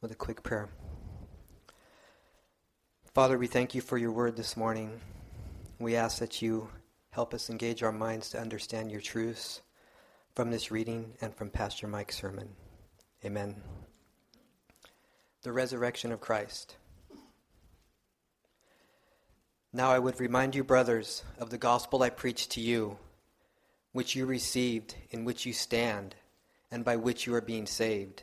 with a quick prayer. Father, we thank you for your word this morning. We ask that you help us engage our minds to understand your truths from this reading and from Pastor Mike's sermon. Amen. The resurrection of Christ. Now I would remind you, brothers, of the gospel I preached to you, which you received, in which you stand, and by which you are being saved.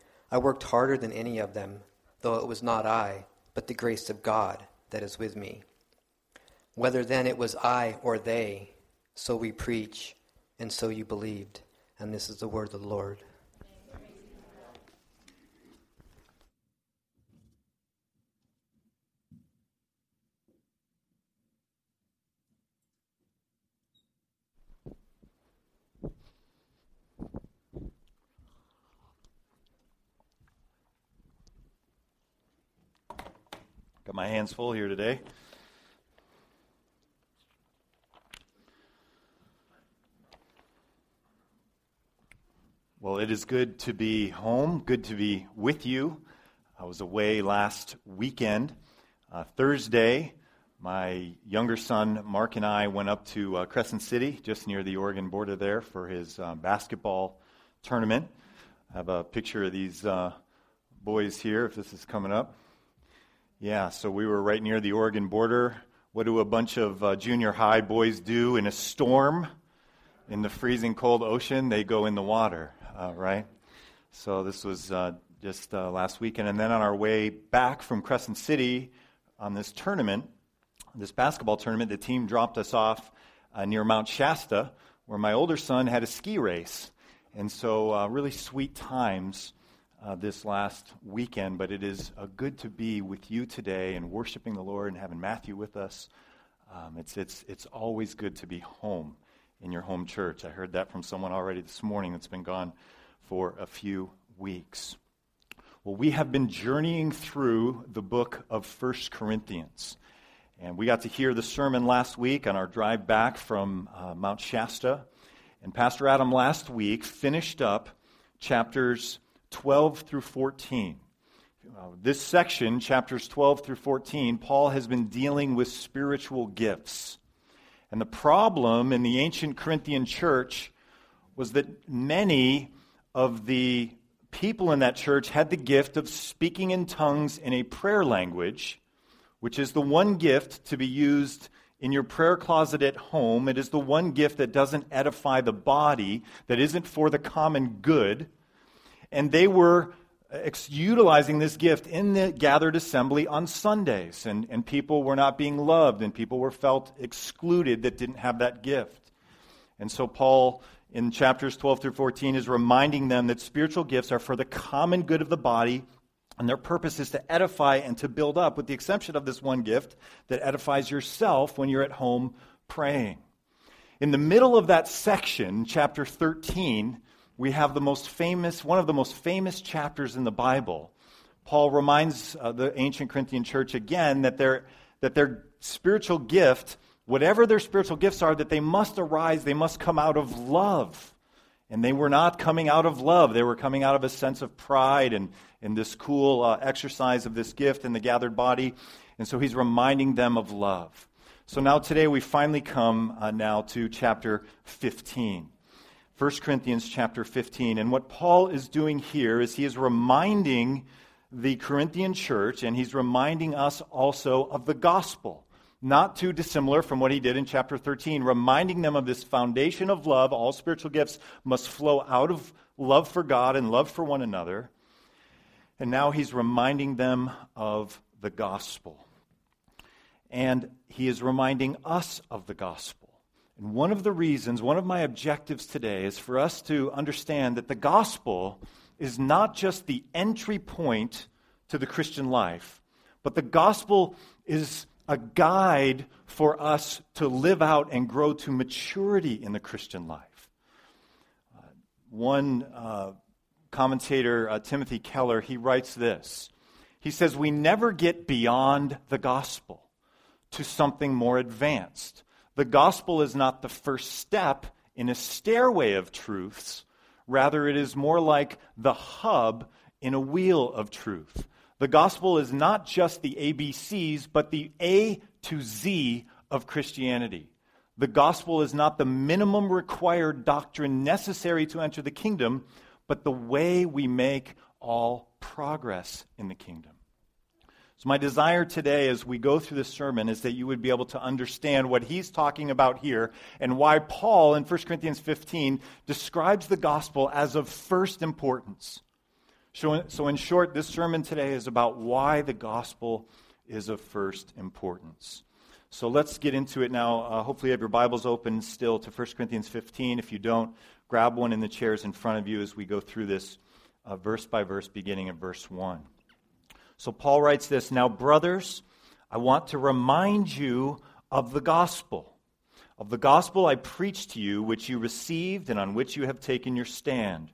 I worked harder than any of them, though it was not I but the grace of God that is with me. Whether then it was I or they, so we preach, and so you believed. And this is the word of the Lord. Got my hands full here today. Well, it is good to be home, good to be with you. I was away last weekend. Uh, Thursday, my younger son Mark and I went up to uh, Crescent City, just near the Oregon border there, for his uh, basketball tournament. I have a picture of these uh, boys here, if this is coming up. Yeah, so we were right near the Oregon border. What do a bunch of uh, junior high boys do in a storm in the freezing cold ocean? They go in the water, uh, right? So this was uh, just uh, last weekend. And then on our way back from Crescent City on this tournament, this basketball tournament, the team dropped us off uh, near Mount Shasta, where my older son had a ski race. And so, uh, really sweet times uh, this last weekend, but it is uh, good to be with you today and worshiping the Lord and having Matthew with us. Um, it's, it's, it's always good to be home in your home church. I heard that from someone already this morning that's been gone for a few weeks. Well, we have been journeying through the book of First Corinthians. And we got to hear the sermon last week on our drive back from uh, Mount Shasta. And Pastor Adam last week finished up chapters 12 through 14. Uh, this section, chapters 12 through 14, Paul has been dealing with spiritual gifts. And the problem in the ancient Corinthian church was that many of the people in that church had the gift of speaking in tongues in a prayer language, which is the one gift to be used in your prayer closet at home. It is the one gift that doesn't edify the body, that isn't for the common good and they were uh, ex- utilizing this gift in the gathered assembly on Sundays. And, and people were not being loved, and people were felt excluded that didn't have that gift. And so, Paul, in chapters 12 through 14, is reminding them that spiritual gifts are for the common good of the body, and their purpose is to edify and to build up, with the exception of this one gift that edifies yourself when you're at home praying. In the middle of that section, chapter 13, we have the most famous, one of the most famous chapters in the Bible. Paul reminds uh, the ancient Corinthian church again that their, that their spiritual gift, whatever their spiritual gifts are, that they must arise, they must come out of love. And they were not coming out of love. They were coming out of a sense of pride and, and this cool uh, exercise of this gift in the gathered body. And so he's reminding them of love. So now today we finally come uh, now to chapter 15. 1 Corinthians chapter 15. And what Paul is doing here is he is reminding the Corinthian church, and he's reminding us also of the gospel. Not too dissimilar from what he did in chapter 13, reminding them of this foundation of love. All spiritual gifts must flow out of love for God and love for one another. And now he's reminding them of the gospel. And he is reminding us of the gospel. And one of the reasons, one of my objectives today is for us to understand that the gospel is not just the entry point to the Christian life, but the gospel is a guide for us to live out and grow to maturity in the Christian life. Uh, one uh, commentator, uh, Timothy Keller, he writes this. He says, We never get beyond the gospel to something more advanced. The gospel is not the first step in a stairway of truths. Rather, it is more like the hub in a wheel of truth. The gospel is not just the ABCs, but the A to Z of Christianity. The gospel is not the minimum required doctrine necessary to enter the kingdom, but the way we make all progress in the kingdom. So, my desire today as we go through this sermon is that you would be able to understand what he's talking about here and why Paul in 1 Corinthians 15 describes the gospel as of first importance. So, so, in short, this sermon today is about why the gospel is of first importance. So, let's get into it now. Uh, hopefully, you have your Bibles open still to 1 Corinthians 15. If you don't, grab one in the chairs in front of you as we go through this uh, verse by verse, beginning at verse 1. So Paul writes this Now, brothers, I want to remind you of the gospel, of the gospel I preached to you, which you received and on which you have taken your stand.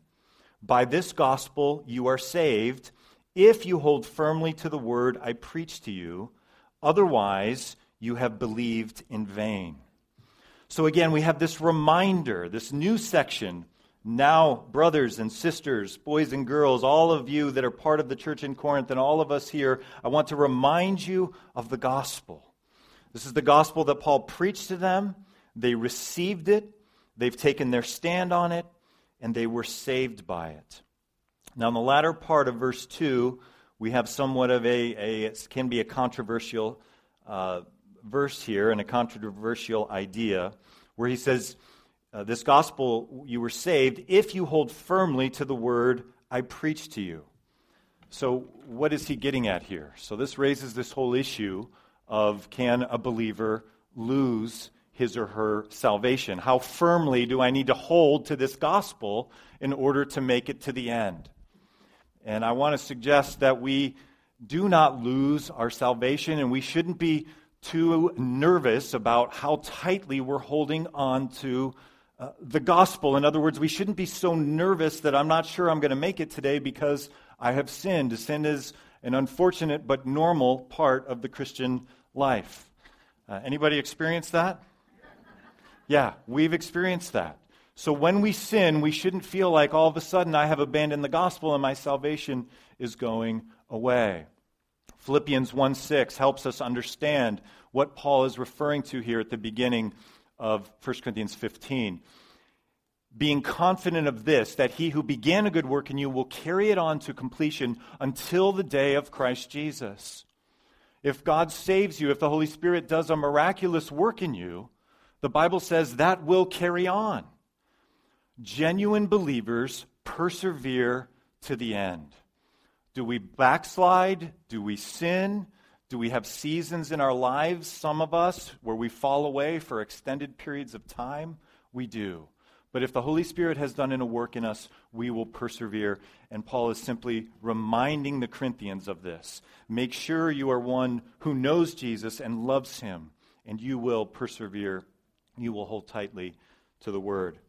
By this gospel you are saved, if you hold firmly to the word I preached to you. Otherwise, you have believed in vain. So again, we have this reminder, this new section now, brothers and sisters, boys and girls, all of you that are part of the church in Corinth, and all of us here, I want to remind you of the gospel. This is the gospel that Paul preached to them. They received it, they've taken their stand on it, and they were saved by it. Now, in the latter part of verse 2, we have somewhat of a, a can be a controversial uh, verse here and a controversial idea where he says, uh, this gospel, you were saved if you hold firmly to the word I preach to you. So, what is he getting at here? So, this raises this whole issue of can a believer lose his or her salvation? How firmly do I need to hold to this gospel in order to make it to the end? And I want to suggest that we do not lose our salvation and we shouldn't be too nervous about how tightly we're holding on to uh, the gospel. In other words, we shouldn't be so nervous that I'm not sure I'm going to make it today because I have sinned. Sin is an unfortunate but normal part of the Christian life. Uh, anybody experience that? Yeah, we've experienced that. So when we sin, we shouldn't feel like all of a sudden I have abandoned the gospel and my salvation is going away. Philippians 1 6 helps us understand what Paul is referring to here at the beginning of 1 Corinthians 15. Being confident of this, that he who began a good work in you will carry it on to completion until the day of Christ Jesus. If God saves you, if the Holy Spirit does a miraculous work in you, the Bible says that will carry on. Genuine believers persevere to the end. Do we backslide? Do we sin? Do we have seasons in our lives, some of us, where we fall away for extended periods of time? We do. But if the Holy Spirit has done a work in us, we will persevere. And Paul is simply reminding the Corinthians of this. Make sure you are one who knows Jesus and loves him, and you will persevere. You will hold tightly to the word.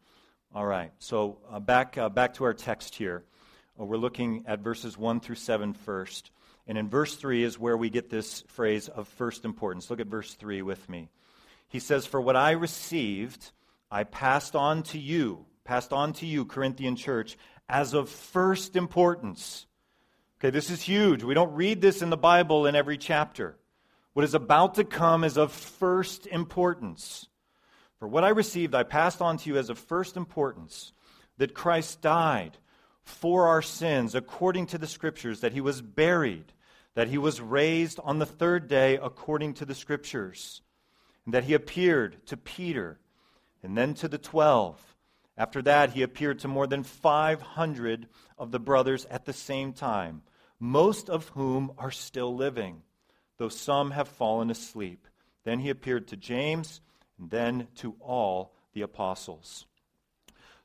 All right, so uh, back, uh, back to our text here. Uh, we're looking at verses 1 through 7 first. And in verse 3 is where we get this phrase of first importance. Look at verse 3 with me. He says, For what I received, I passed on to you, passed on to you, Corinthian church, as of first importance. Okay, this is huge. We don't read this in the Bible in every chapter. What is about to come is of first importance. For what I received, I passed on to you as of first importance that Christ died for our sins according to the Scriptures, that he was buried, that he was raised on the third day according to the Scriptures, and that he appeared to Peter and then to the twelve. After that, he appeared to more than 500 of the brothers at the same time, most of whom are still living, though some have fallen asleep. Then he appeared to James, and then to all the apostles.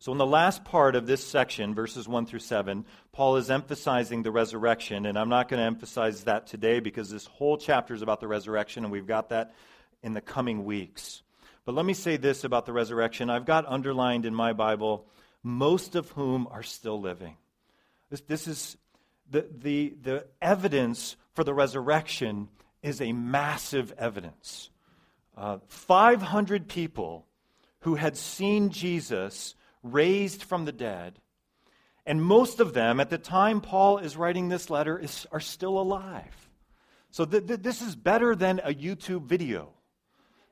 So, in the last part of this section, verses 1 through 7, Paul is emphasizing the resurrection, and I'm not going to emphasize that today because this whole chapter is about the resurrection, and we've got that in the coming weeks. But let me say this about the resurrection. I've got underlined in my Bible, most of whom are still living. This, this is the, the, the evidence for the resurrection is a massive evidence. Uh, 500 people who had seen Jesus raised from the dead. And most of them, at the time Paul is writing this letter, is, are still alive. So th- th- this is better than a YouTube video.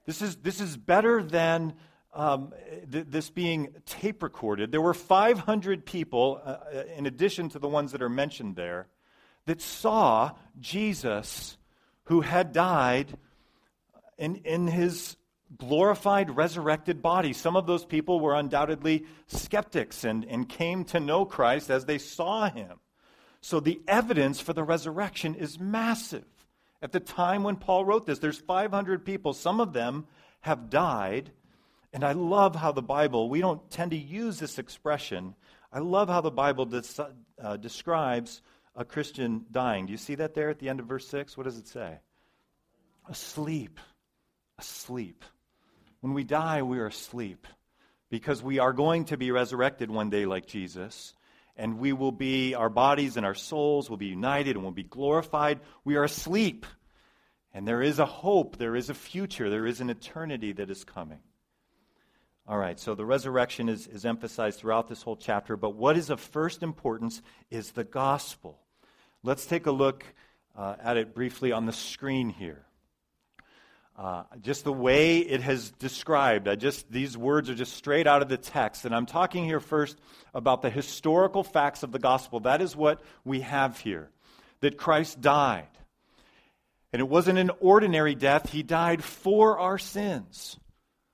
This is, this is better than um, th- this being tape recorded. There were 500 people, uh, uh, in addition to the ones that are mentioned there, that saw Jesus who had died in, in his glorified, resurrected body. Some of those people were undoubtedly skeptics and, and came to know Christ as they saw him. So the evidence for the resurrection is massive. At the time when Paul wrote this, there's 500 people. Some of them have died. And I love how the Bible, we don't tend to use this expression. I love how the Bible des- uh, describes a Christian dying. Do you see that there at the end of verse 6? What does it say? Asleep. Asleep. When we die, we are asleep because we are going to be resurrected one day like Jesus. And we will be, our bodies and our souls will be united and will be glorified. We are asleep. And there is a hope, there is a future, there is an eternity that is coming. All right, so the resurrection is, is emphasized throughout this whole chapter, but what is of first importance is the gospel. Let's take a look uh, at it briefly on the screen here. Uh, just the way it has described. I just these words are just straight out of the text, and I'm talking here first about the historical facts of the gospel. That is what we have here. That Christ died, and it wasn't an ordinary death. He died for our sins.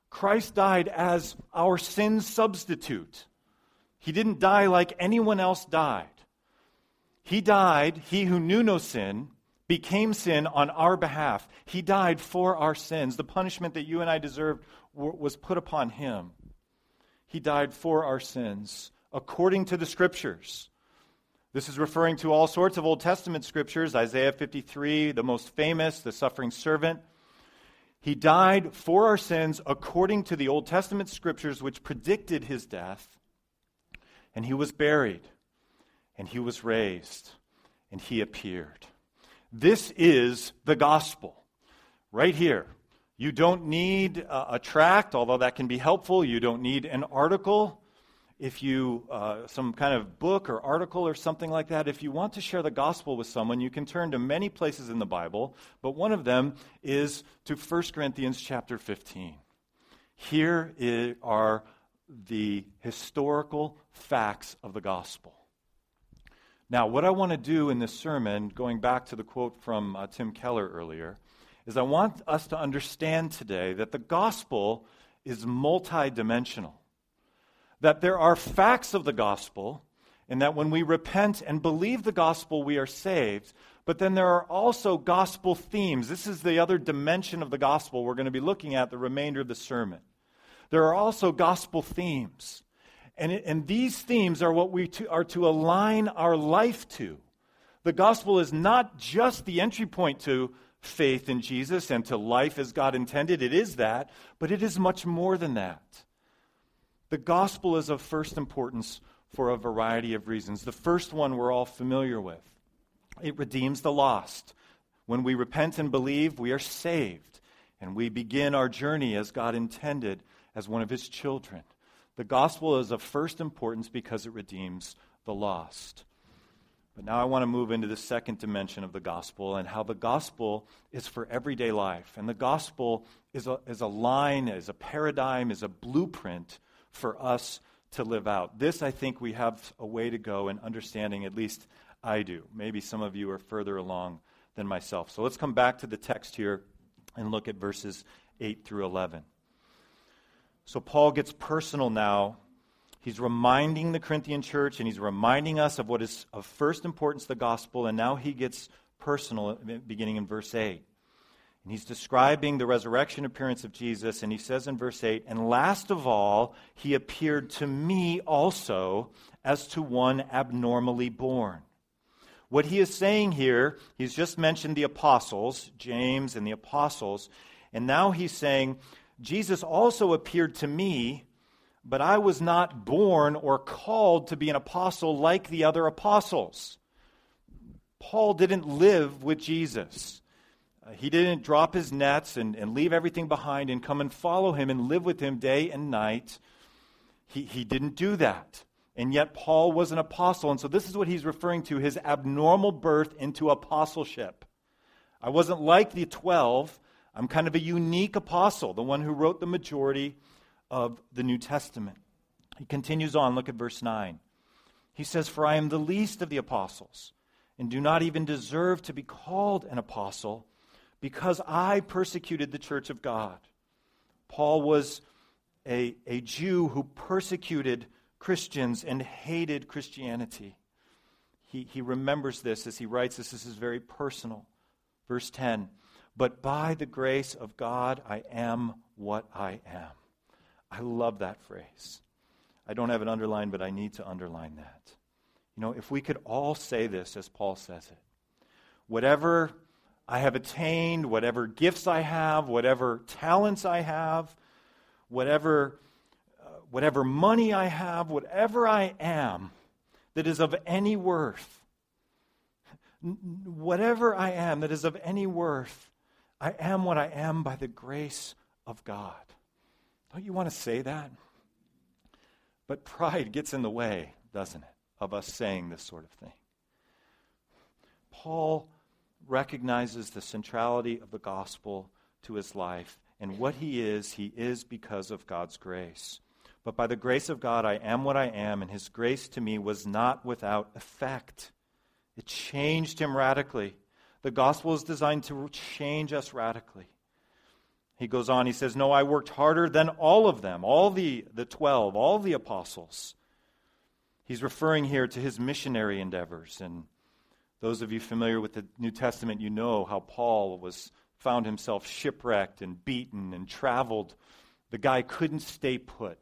Christ died as our sin substitute. He didn't die like anyone else died. He died, he who knew no sin, became sin on our behalf. He died for our sins. The punishment that you and I deserved was put upon him. He died for our sins according to the scriptures. This is referring to all sorts of Old Testament scriptures Isaiah 53, the most famous, the suffering servant. He died for our sins according to the Old Testament scriptures, which predicted his death. And he was buried, and he was raised, and he appeared. This is the gospel. Right here. You don't need a, a tract, although that can be helpful. You don't need an article. If you, uh, some kind of book or article or something like that, if you want to share the gospel with someone, you can turn to many places in the Bible, but one of them is to 1 Corinthians chapter 15. Here are the historical facts of the gospel. Now, what I want to do in this sermon, going back to the quote from uh, Tim Keller earlier, is I want us to understand today that the gospel is multidimensional. That there are facts of the gospel, and that when we repent and believe the gospel, we are saved. But then there are also gospel themes. This is the other dimension of the gospel we're going to be looking at the remainder of the sermon. There are also gospel themes. And, it, and these themes are what we to, are to align our life to. The gospel is not just the entry point to faith in Jesus and to life as God intended. It is that, but it is much more than that. The gospel is of first importance for a variety of reasons. The first one we're all familiar with it redeems the lost. When we repent and believe, we are saved, and we begin our journey as God intended as one of his children. The gospel is of first importance because it redeems the lost. But now I want to move into the second dimension of the gospel and how the gospel is for everyday life. And the gospel is a, is a line, is a paradigm, is a blueprint for us to live out. This, I think, we have a way to go in understanding, at least I do. Maybe some of you are further along than myself. So let's come back to the text here and look at verses 8 through 11. So Paul gets personal now. He's reminding the Corinthian church and he's reminding us of what is of first importance, the gospel, and now he gets personal uh, beginning in verse 8. And he's describing the resurrection appearance of Jesus, and he says in verse 8, And last of all, he appeared to me also as to one abnormally born. What he is saying here, he's just mentioned the apostles, James and the apostles, and now he's saying, Jesus also appeared to me, but I was not born or called to be an apostle like the other apostles. Paul didn't live with Jesus. Uh, he didn't drop his nets and, and leave everything behind and come and follow him and live with him day and night. He, he didn't do that. And yet, Paul was an apostle. And so, this is what he's referring to his abnormal birth into apostleship. I wasn't like the 12. I'm kind of a unique apostle, the one who wrote the majority of the New Testament. He continues on. Look at verse 9. He says, For I am the least of the apostles, and do not even deserve to be called an apostle, because I persecuted the church of God. Paul was a, a Jew who persecuted Christians and hated Christianity. He, he remembers this as he writes this. This is very personal. Verse 10 But by the grace of God, I am what I am. I love that phrase. I don't have it underlined, but I need to underline that. You know, if we could all say this as Paul says it whatever I have attained, whatever gifts I have, whatever talents I have, whatever uh, whatever money I have, whatever I am that is of any worth, whatever I am that is of any worth, I am what I am by the grace of God. Don't you want to say that? But pride gets in the way, doesn't it, of us saying this sort of thing. Paul recognizes the centrality of the gospel to his life, and what he is, he is because of God's grace. But by the grace of God, I am what I am, and his grace to me was not without effect. It changed him radically. The gospel is designed to change us radically. He goes on, he says, No, I worked harder than all of them, all the, the 12, all the apostles. He's referring here to his missionary endeavors. And those of you familiar with the New Testament, you know how Paul was found himself shipwrecked and beaten and traveled. The guy couldn't stay put.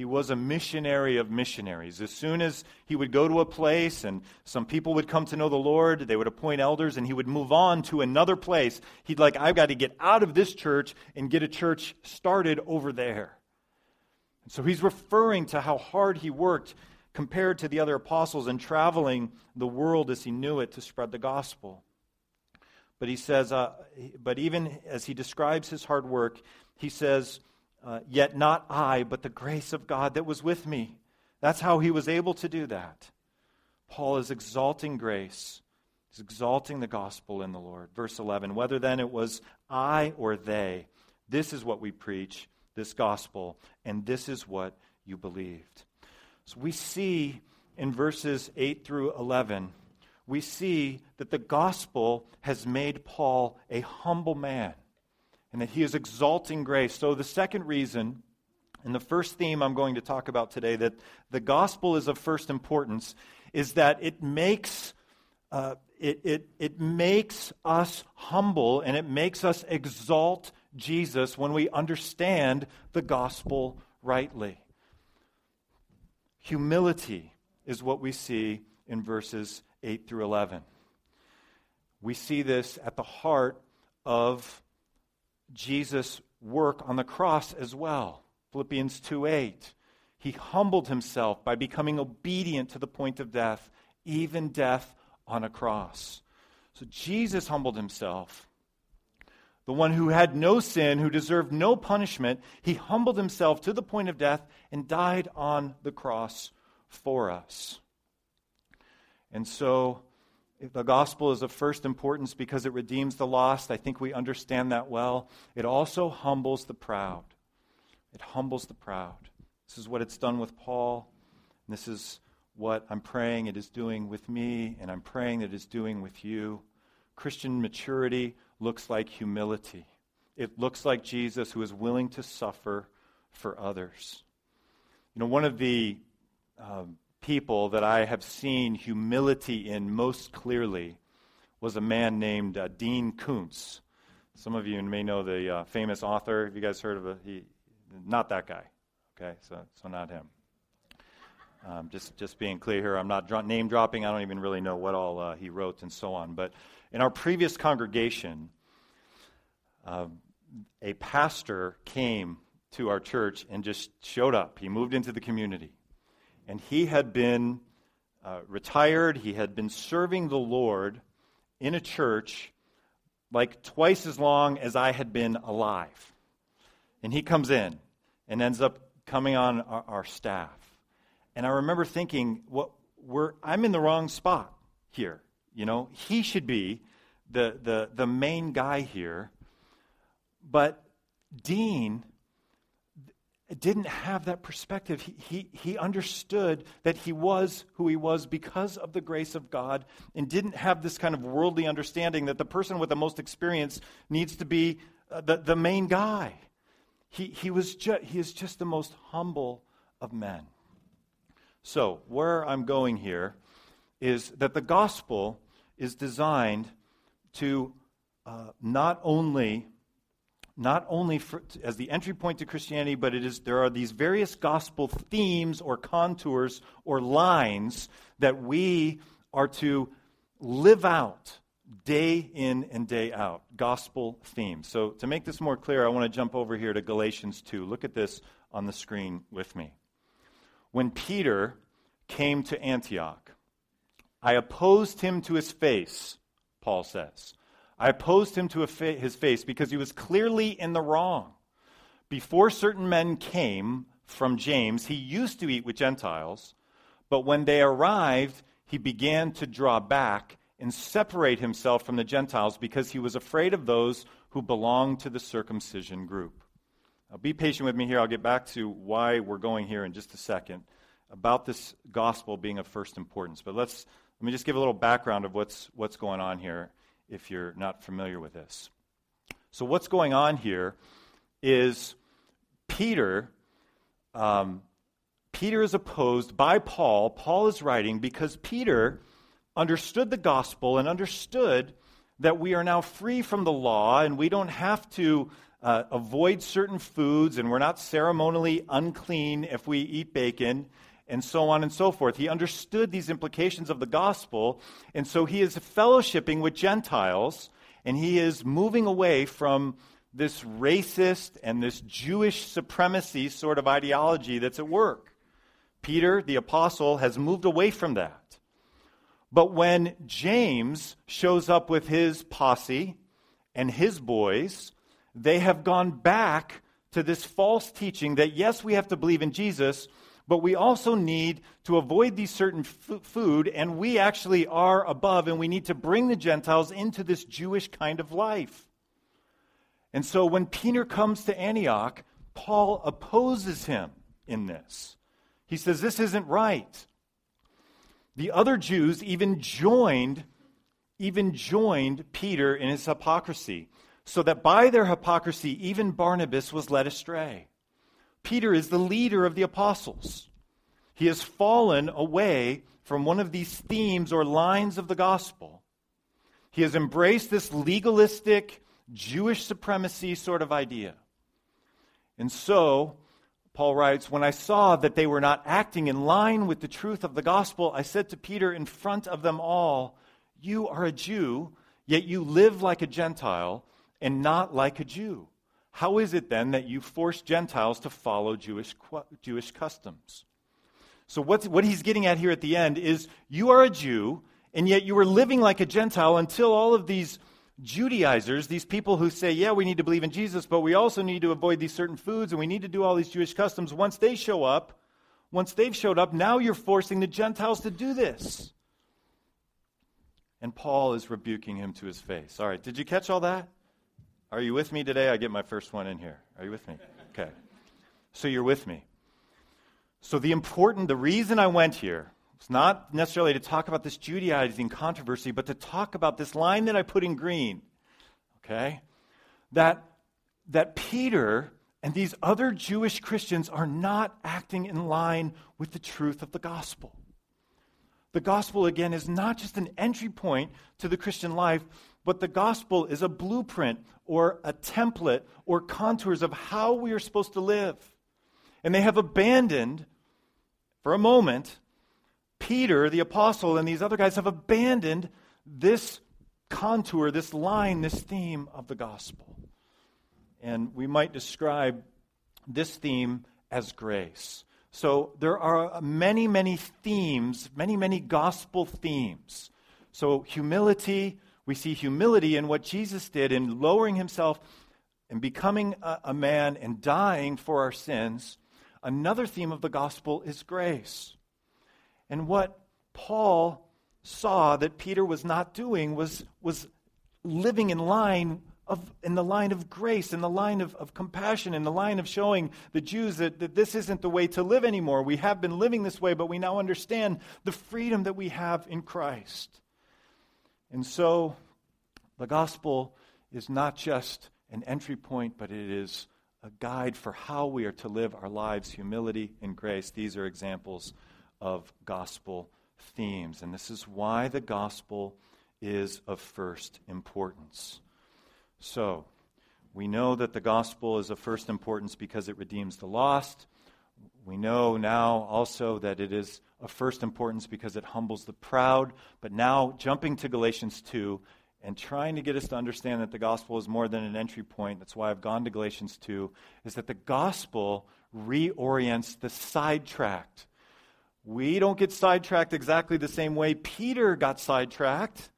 He was a missionary of missionaries. As soon as he would go to a place and some people would come to know the Lord, they would appoint elders and he would move on to another place. He'd like, I've got to get out of this church and get a church started over there. So he's referring to how hard he worked compared to the other apostles in traveling the world as he knew it to spread the gospel. But he says, uh, but even as he describes his hard work, he says, uh, yet not I, but the grace of God that was with me. That's how he was able to do that. Paul is exalting grace. He's exalting the gospel in the Lord. Verse 11 Whether then it was I or they, this is what we preach, this gospel, and this is what you believed. So we see in verses 8 through 11, we see that the gospel has made Paul a humble man and that he is exalting grace. So, the second reason, and the first theme I'm going to talk about today, that the gospel is of first importance, is that it makes. Uh, it, it, it makes us humble and it makes us exalt Jesus when we understand the gospel rightly. Humility is what we see in verses 8 through 11. We see this at the heart of Jesus' work on the cross as well. Philippians 2 8. He humbled himself by becoming obedient to the point of death, even death on a cross. So Jesus humbled himself. The one who had no sin, who deserved no punishment, he humbled himself to the point of death and died on the cross for us. And so the gospel is of first importance because it redeems the lost. I think we understand that well. It also humbles the proud. It humbles the proud. This is what it's done with Paul. And this is what I'm praying it is doing with me, and I'm praying that it is doing with you. Christian maturity looks like humility. It looks like Jesus who is willing to suffer for others. You know, one of the um, people that I have seen humility in most clearly was a man named uh, Dean Koontz. Some of you may know the uh, famous author. Have you guys heard of it? He, not that guy. Okay, so so not him. Um, just just being clear here, I'm not dro- name dropping. I don't even really know what all uh, he wrote and so on. But in our previous congregation, uh, a pastor came to our church and just showed up. He moved into the community, and he had been uh, retired. He had been serving the Lord in a church like twice as long as I had been alive. And he comes in and ends up coming on our, our staff. And I remember thinking, what we're, I'm in the wrong spot here. You know, he should be the, the, the main guy here. But Dean didn't have that perspective. He, he, he understood that he was who he was because of the grace of God and didn't have this kind of worldly understanding that the person with the most experience needs to be uh, the, the main guy. He, he, was ju- he is just the most humble of men. So, where I'm going here is that the gospel is designed to uh, not only not only for, as the entry point to Christianity, but it is there are these various gospel themes or contours or lines that we are to live out day in and day out. Gospel themes. So to make this more clear, I want to jump over here to Galatians 2. Look at this on the screen with me. When Peter came to Antioch, I opposed him to his face, Paul says. I opposed him to fa- his face because he was clearly in the wrong. Before certain men came from James, he used to eat with Gentiles, but when they arrived, he began to draw back and separate himself from the Gentiles because he was afraid of those who belonged to the circumcision group. Now, be patient with me here. I'll get back to why we're going here in just a second about this gospel being of first importance. But let's let me just give a little background of what's what's going on here if you're not familiar with this. So, what's going on here is Peter. Um, Peter is opposed by Paul. Paul is writing because Peter understood the gospel and understood that we are now free from the law and we don't have to uh, avoid certain foods and we're not ceremonially unclean if we eat bacon and so on and so forth. He understood these implications of the gospel, and so he is fellowshipping with Gentiles, and he is moving away from this racist and this Jewish supremacy sort of ideology that's at work. Peter, the apostle, has moved away from that. But when James shows up with his posse and his boys, they have gone back to this false teaching that yes, we have to believe in Jesus, but we also need to avoid these certain f- food, and we actually are above, and we need to bring the Gentiles into this Jewish kind of life. And so when Peter comes to Antioch, Paul opposes him in this. He says, This isn't right. The other Jews even joined, even joined Peter in his hypocrisy, so that by their hypocrisy, even Barnabas was led astray. Peter is the leader of the apostles. He has fallen away from one of these themes or lines of the gospel. He has embraced this legalistic Jewish supremacy sort of idea. And so, Paul writes, When I saw that they were not acting in line with the truth of the gospel, I said to Peter in front of them all, You are a Jew, yet you live like a Gentile and not like a Jew. How is it then that you force Gentiles to follow Jewish, Jewish customs? So, what's, what he's getting at here at the end is you are a Jew, and yet you are living like a Gentile until all of these Judaizers, these people who say, yeah, we need to believe in Jesus, but we also need to avoid these certain foods and we need to do all these Jewish customs, once they show up, once they've showed up, now you're forcing the Gentiles to do this. And Paul is rebuking him to his face. All right, did you catch all that? Are you with me today? I get my first one in here. Are you with me? Okay. So you're with me. So, the important, the reason I went here was not necessarily to talk about this Judaizing controversy, but to talk about this line that I put in green. Okay? That, that Peter and these other Jewish Christians are not acting in line with the truth of the gospel. The gospel, again, is not just an entry point to the Christian life, but the gospel is a blueprint or a template or contours of how we are supposed to live. And they have abandoned, for a moment, Peter, the apostle, and these other guys have abandoned this contour, this line, this theme of the gospel. And we might describe this theme as grace. So there are many, many themes, many, many gospel themes. So humility, we see humility in what Jesus did in lowering himself and becoming a, a man and dying for our sins. Another theme of the gospel is grace. And what Paul saw that Peter was not doing was, was living in line of, in the line of grace, in the line of, of compassion, in the line of showing the Jews that, that this isn't the way to live anymore. We have been living this way, but we now understand the freedom that we have in Christ. And so the gospel is not just an entry point, but it is a guide for how we are to live our lives, humility and grace. These are examples of gospel themes. And this is why the gospel is of first importance. So, we know that the gospel is of first importance because it redeems the lost. We know now also that it is of first importance because it humbles the proud. But now, jumping to Galatians 2 and trying to get us to understand that the gospel is more than an entry point, that's why I've gone to Galatians 2, is that the gospel reorients the sidetracked. We don't get sidetracked exactly the same way Peter got sidetracked.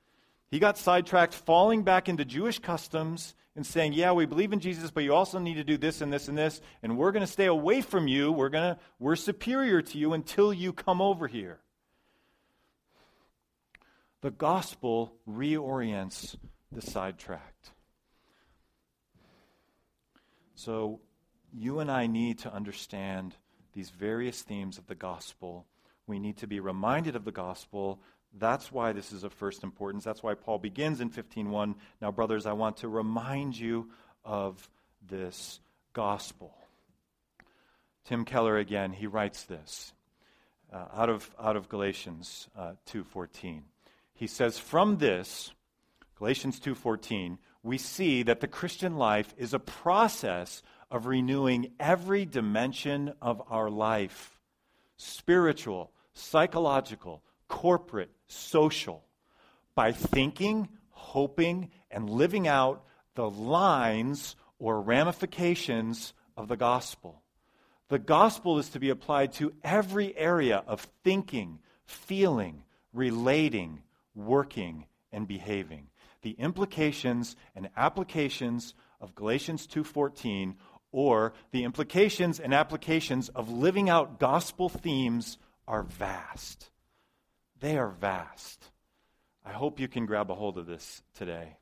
He got sidetracked falling back into Jewish customs and saying, Yeah, we believe in Jesus, but you also need to do this and this and this, and we're going to stay away from you. We're, gonna, we're superior to you until you come over here. The gospel reorients the sidetracked. So, you and I need to understand these various themes of the gospel. We need to be reminded of the gospel that's why this is of first importance. That's why Paul begins in 15:1. Now, brothers, I want to remind you of this gospel. Tim Keller again, he writes this uh, out of out of Galatians uh, 2:14. He says, "From this, Galatians 2:14, we see that the Christian life is a process of renewing every dimension of our life: spiritual, psychological, corporate, social, by thinking, hoping, and living out the lines or ramifications of the gospel. The gospel is to be applied to every area of thinking, feeling, relating, working, and behaving. The implications and applications of Galatians 2:14 or the implications and applications of living out gospel themes are vast. They are vast. I hope you can grab a hold of this today.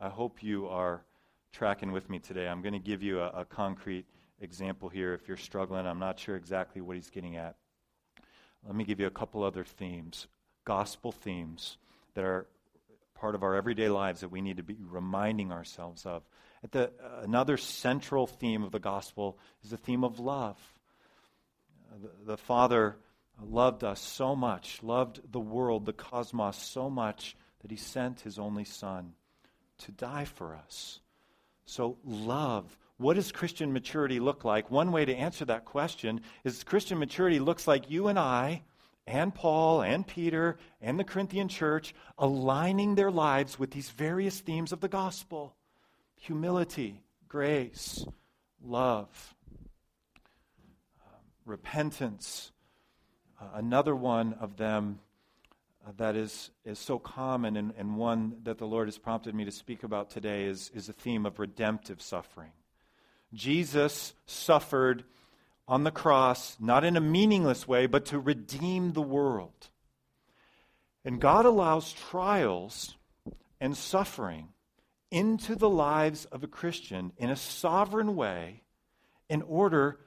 I hope you are tracking with me today. I'm going to give you a, a concrete example here if you're struggling. I'm not sure exactly what he's getting at. Let me give you a couple other themes, gospel themes that are part of our everyday lives that we need to be reminding ourselves of. At the, uh, another central theme of the gospel is the theme of love. The, the Father loved us so much, loved the world, the cosmos so much that he sent his only Son to die for us. So, love. What does Christian maturity look like? One way to answer that question is Christian maturity looks like you and I, and Paul, and Peter, and the Corinthian church aligning their lives with these various themes of the gospel humility, grace, love, uh, repentance, uh, another one of them uh, that is, is so common and, and one that the Lord has prompted me to speak about today is, is the theme of redemptive suffering. Jesus suffered on the cross, not in a meaningless way, but to redeem the world. And God allows trials and suffering into the lives of a Christian in a sovereign way in order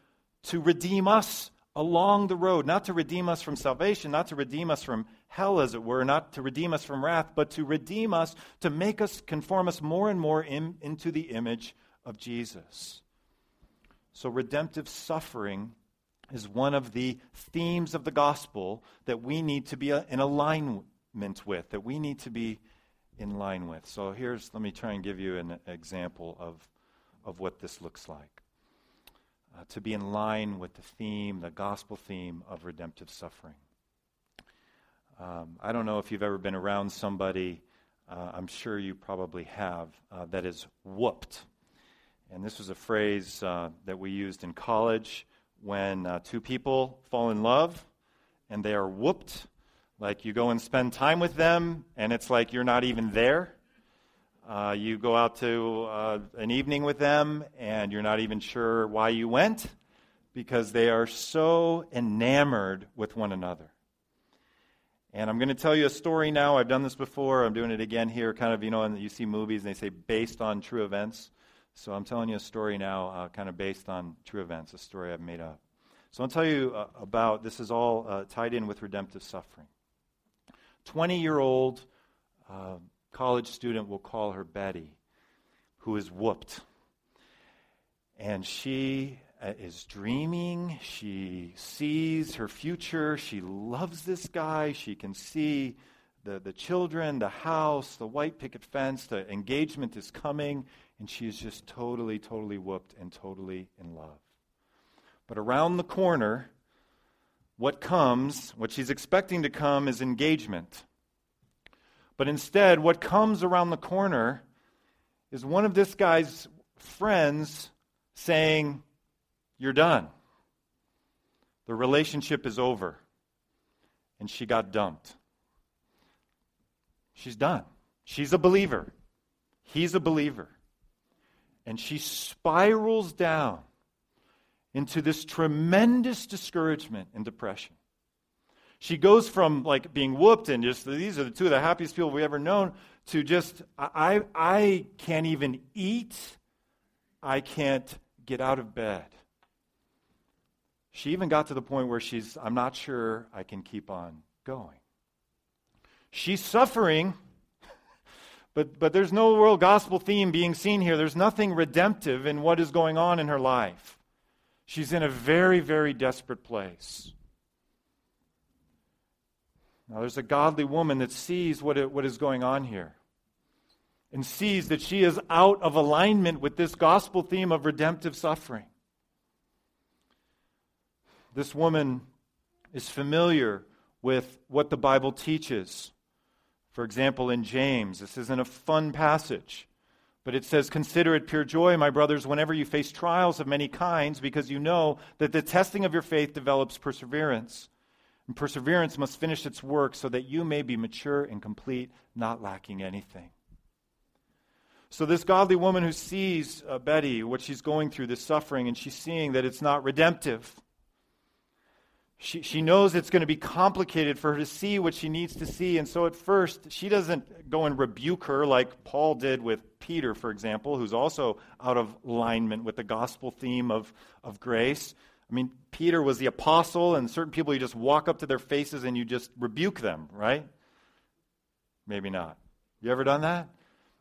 to redeem us along the road, not to redeem us from salvation, not to redeem us from hell, as it were, not to redeem us from wrath, but to redeem us, to make us, conform us more and more in, into the image of Jesus. So, redemptive suffering is one of the themes of the gospel that we need to be uh, in alignment with, that we need to be in line with. So, here's, let me try and give you an example of, of what this looks like. Uh, to be in line with the theme, the gospel theme of redemptive suffering. Um, I don't know if you've ever been around somebody, uh, I'm sure you probably have, uh, that is whooped. And this was a phrase uh, that we used in college when uh, two people fall in love and they are whooped. Like you go and spend time with them, and it's like you're not even there. Uh, you go out to uh, an evening with them, and you're not even sure why you went because they are so enamored with one another. And I'm going to tell you a story now. I've done this before. I'm doing it again here, kind of, you know, and you see movies and they say based on true events. So I'm telling you a story now, uh, kind of based on true events, a story I've made up. So I'll tell you uh, about this is all uh, tied in with redemptive suffering. 20 year old uh, college student, we'll call her Betty, who is whooped. And she uh, is dreaming. She sees her future. She loves this guy. She can see the, the children, the house, the white picket fence, the engagement is coming, and she is just totally, totally whooped and totally in love. But around the corner, what comes, what she's expecting to come, is engagement. But instead, what comes around the corner is one of this guy's friends saying, You're done. The relationship is over. And she got dumped. She's done. She's a believer. He's a believer. And she spirals down into this tremendous discouragement and depression. She goes from like being whooped and just these are the two of the happiest people we've ever known to just I I can't even eat. I can't get out of bed. She even got to the point where she's I'm not sure I can keep on going. She's suffering, but, but there's no world gospel theme being seen here. There's nothing redemptive in what is going on in her life. She's in a very, very desperate place. Now, there's a godly woman that sees what, it, what is going on here and sees that she is out of alignment with this gospel theme of redemptive suffering. This woman is familiar with what the Bible teaches. For example, in James, this isn't a fun passage, but it says, Consider it pure joy, my brothers, whenever you face trials of many kinds, because you know that the testing of your faith develops perseverance. And perseverance must finish its work so that you may be mature and complete, not lacking anything. So, this godly woman who sees uh, Betty, what she's going through, this suffering, and she's seeing that it's not redemptive. She, she knows it's going to be complicated for her to see what she needs to see. And so, at first, she doesn't go and rebuke her like Paul did with Peter, for example, who's also out of alignment with the gospel theme of, of grace. I mean, Peter was the apostle, and certain people you just walk up to their faces and you just rebuke them, right? Maybe not. You ever done that?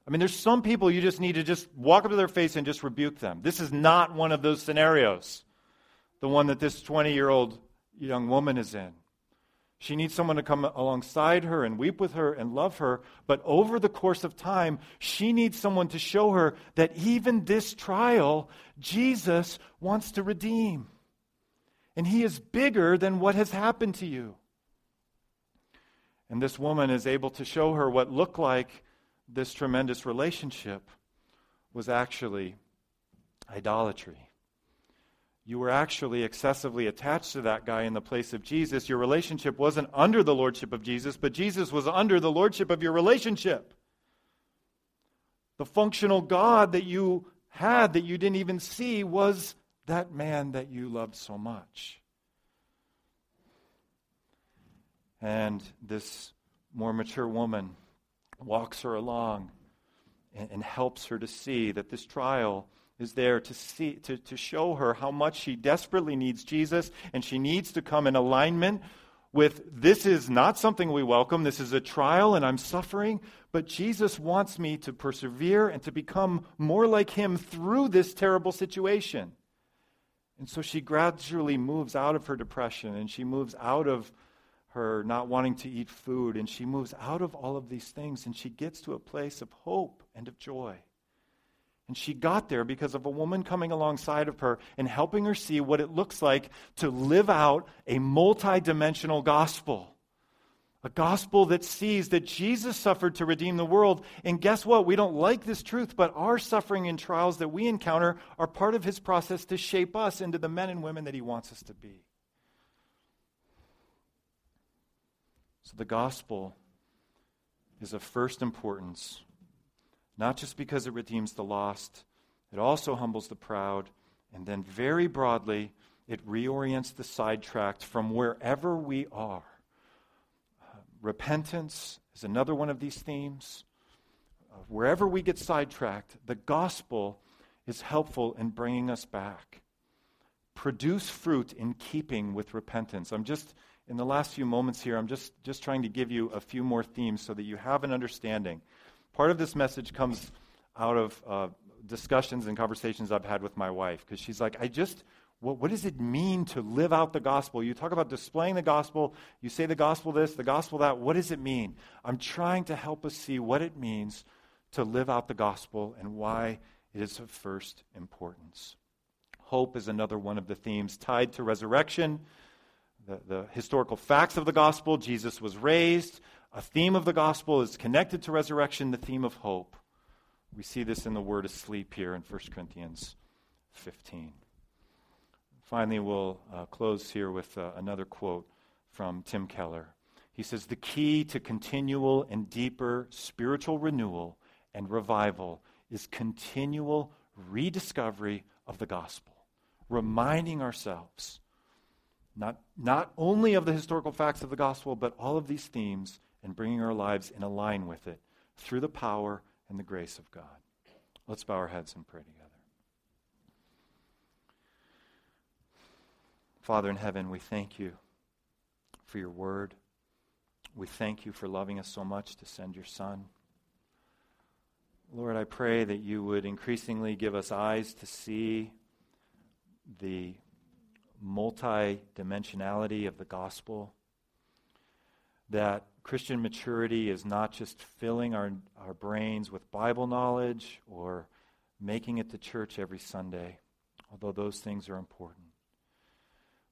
I mean, there's some people you just need to just walk up to their face and just rebuke them. This is not one of those scenarios, the one that this 20 year old young woman is in. She needs someone to come alongside her and weep with her and love her. But over the course of time, she needs someone to show her that even this trial, Jesus wants to redeem and He is bigger than what has happened to you. And this woman is able to show her what looked like this tremendous relationship was actually idolatry. You were actually excessively attached to that guy in the place of Jesus. Your relationship wasn't under the lordship of Jesus, but Jesus was under the lordship of your relationship. The functional God that you had that you didn't even see was that man that you loved so much. And this more mature woman walks her along and, and helps her to see that this trial is there to see to, to show her how much she desperately needs Jesus and she needs to come in alignment with this is not something we welcome, this is a trial and I'm suffering, but Jesus wants me to persevere and to become more like him through this terrible situation. And so she gradually moves out of her depression and she moves out of her not wanting to eat food and she moves out of all of these things and she gets to a place of hope and of joy. And she got there because of a woman coming alongside of her and helping her see what it looks like to live out a multidimensional gospel. A gospel that sees that Jesus suffered to redeem the world. And guess what? We don't like this truth, but our suffering and trials that we encounter are part of his process to shape us into the men and women that he wants us to be. So the gospel is of first importance not just because it redeems the lost, it also humbles the proud. And then, very broadly, it reorients the sidetracked from wherever we are. Repentance is another one of these themes. Uh, wherever we get sidetracked, the gospel is helpful in bringing us back. Produce fruit in keeping with repentance. I'm just, in the last few moments here, I'm just, just trying to give you a few more themes so that you have an understanding. Part of this message comes out of uh, discussions and conversations I've had with my wife because she's like, I just, what, what does it mean to live out the gospel? You talk about displaying the gospel, you say the gospel this, the gospel that. What does it mean? I'm trying to help us see what it means to live out the gospel and why it is of first importance. Hope is another one of the themes tied to resurrection. The, the historical facts of the gospel Jesus was raised, a theme of the gospel is connected to resurrection, the theme of hope. We see this in the word asleep here in 1 Corinthians 15. Finally, we'll uh, close here with uh, another quote from Tim Keller. He says, The key to continual and deeper spiritual renewal and revival is continual rediscovery of the gospel, reminding ourselves not, not only of the historical facts of the gospel, but all of these themes and bringing our lives in a line with it through the power and the grace of God. Let's bow our heads and pray together. Father in heaven, we thank you for your word. We thank you for loving us so much to send your Son. Lord, I pray that you would increasingly give us eyes to see the multi-dimensionality of the gospel, that Christian maturity is not just filling our, our brains with Bible knowledge or making it to church every Sunday, although those things are important.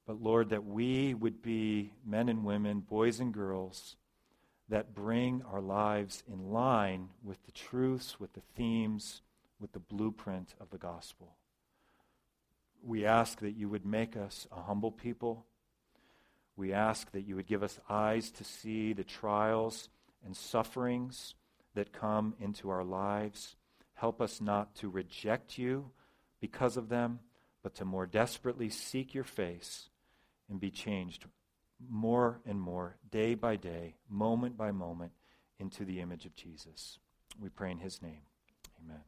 But Lord, that we would be men and women, boys and girls, that bring our lives in line with the truths, with the themes, with the blueprint of the gospel. We ask that you would make us a humble people we ask that you would give us eyes to see the trials and sufferings that come into our lives. Help us not to reject you because of them, but to more desperately seek your face and be changed more and more, day by day, moment by moment, into the image of Jesus. We pray in his name. Amen.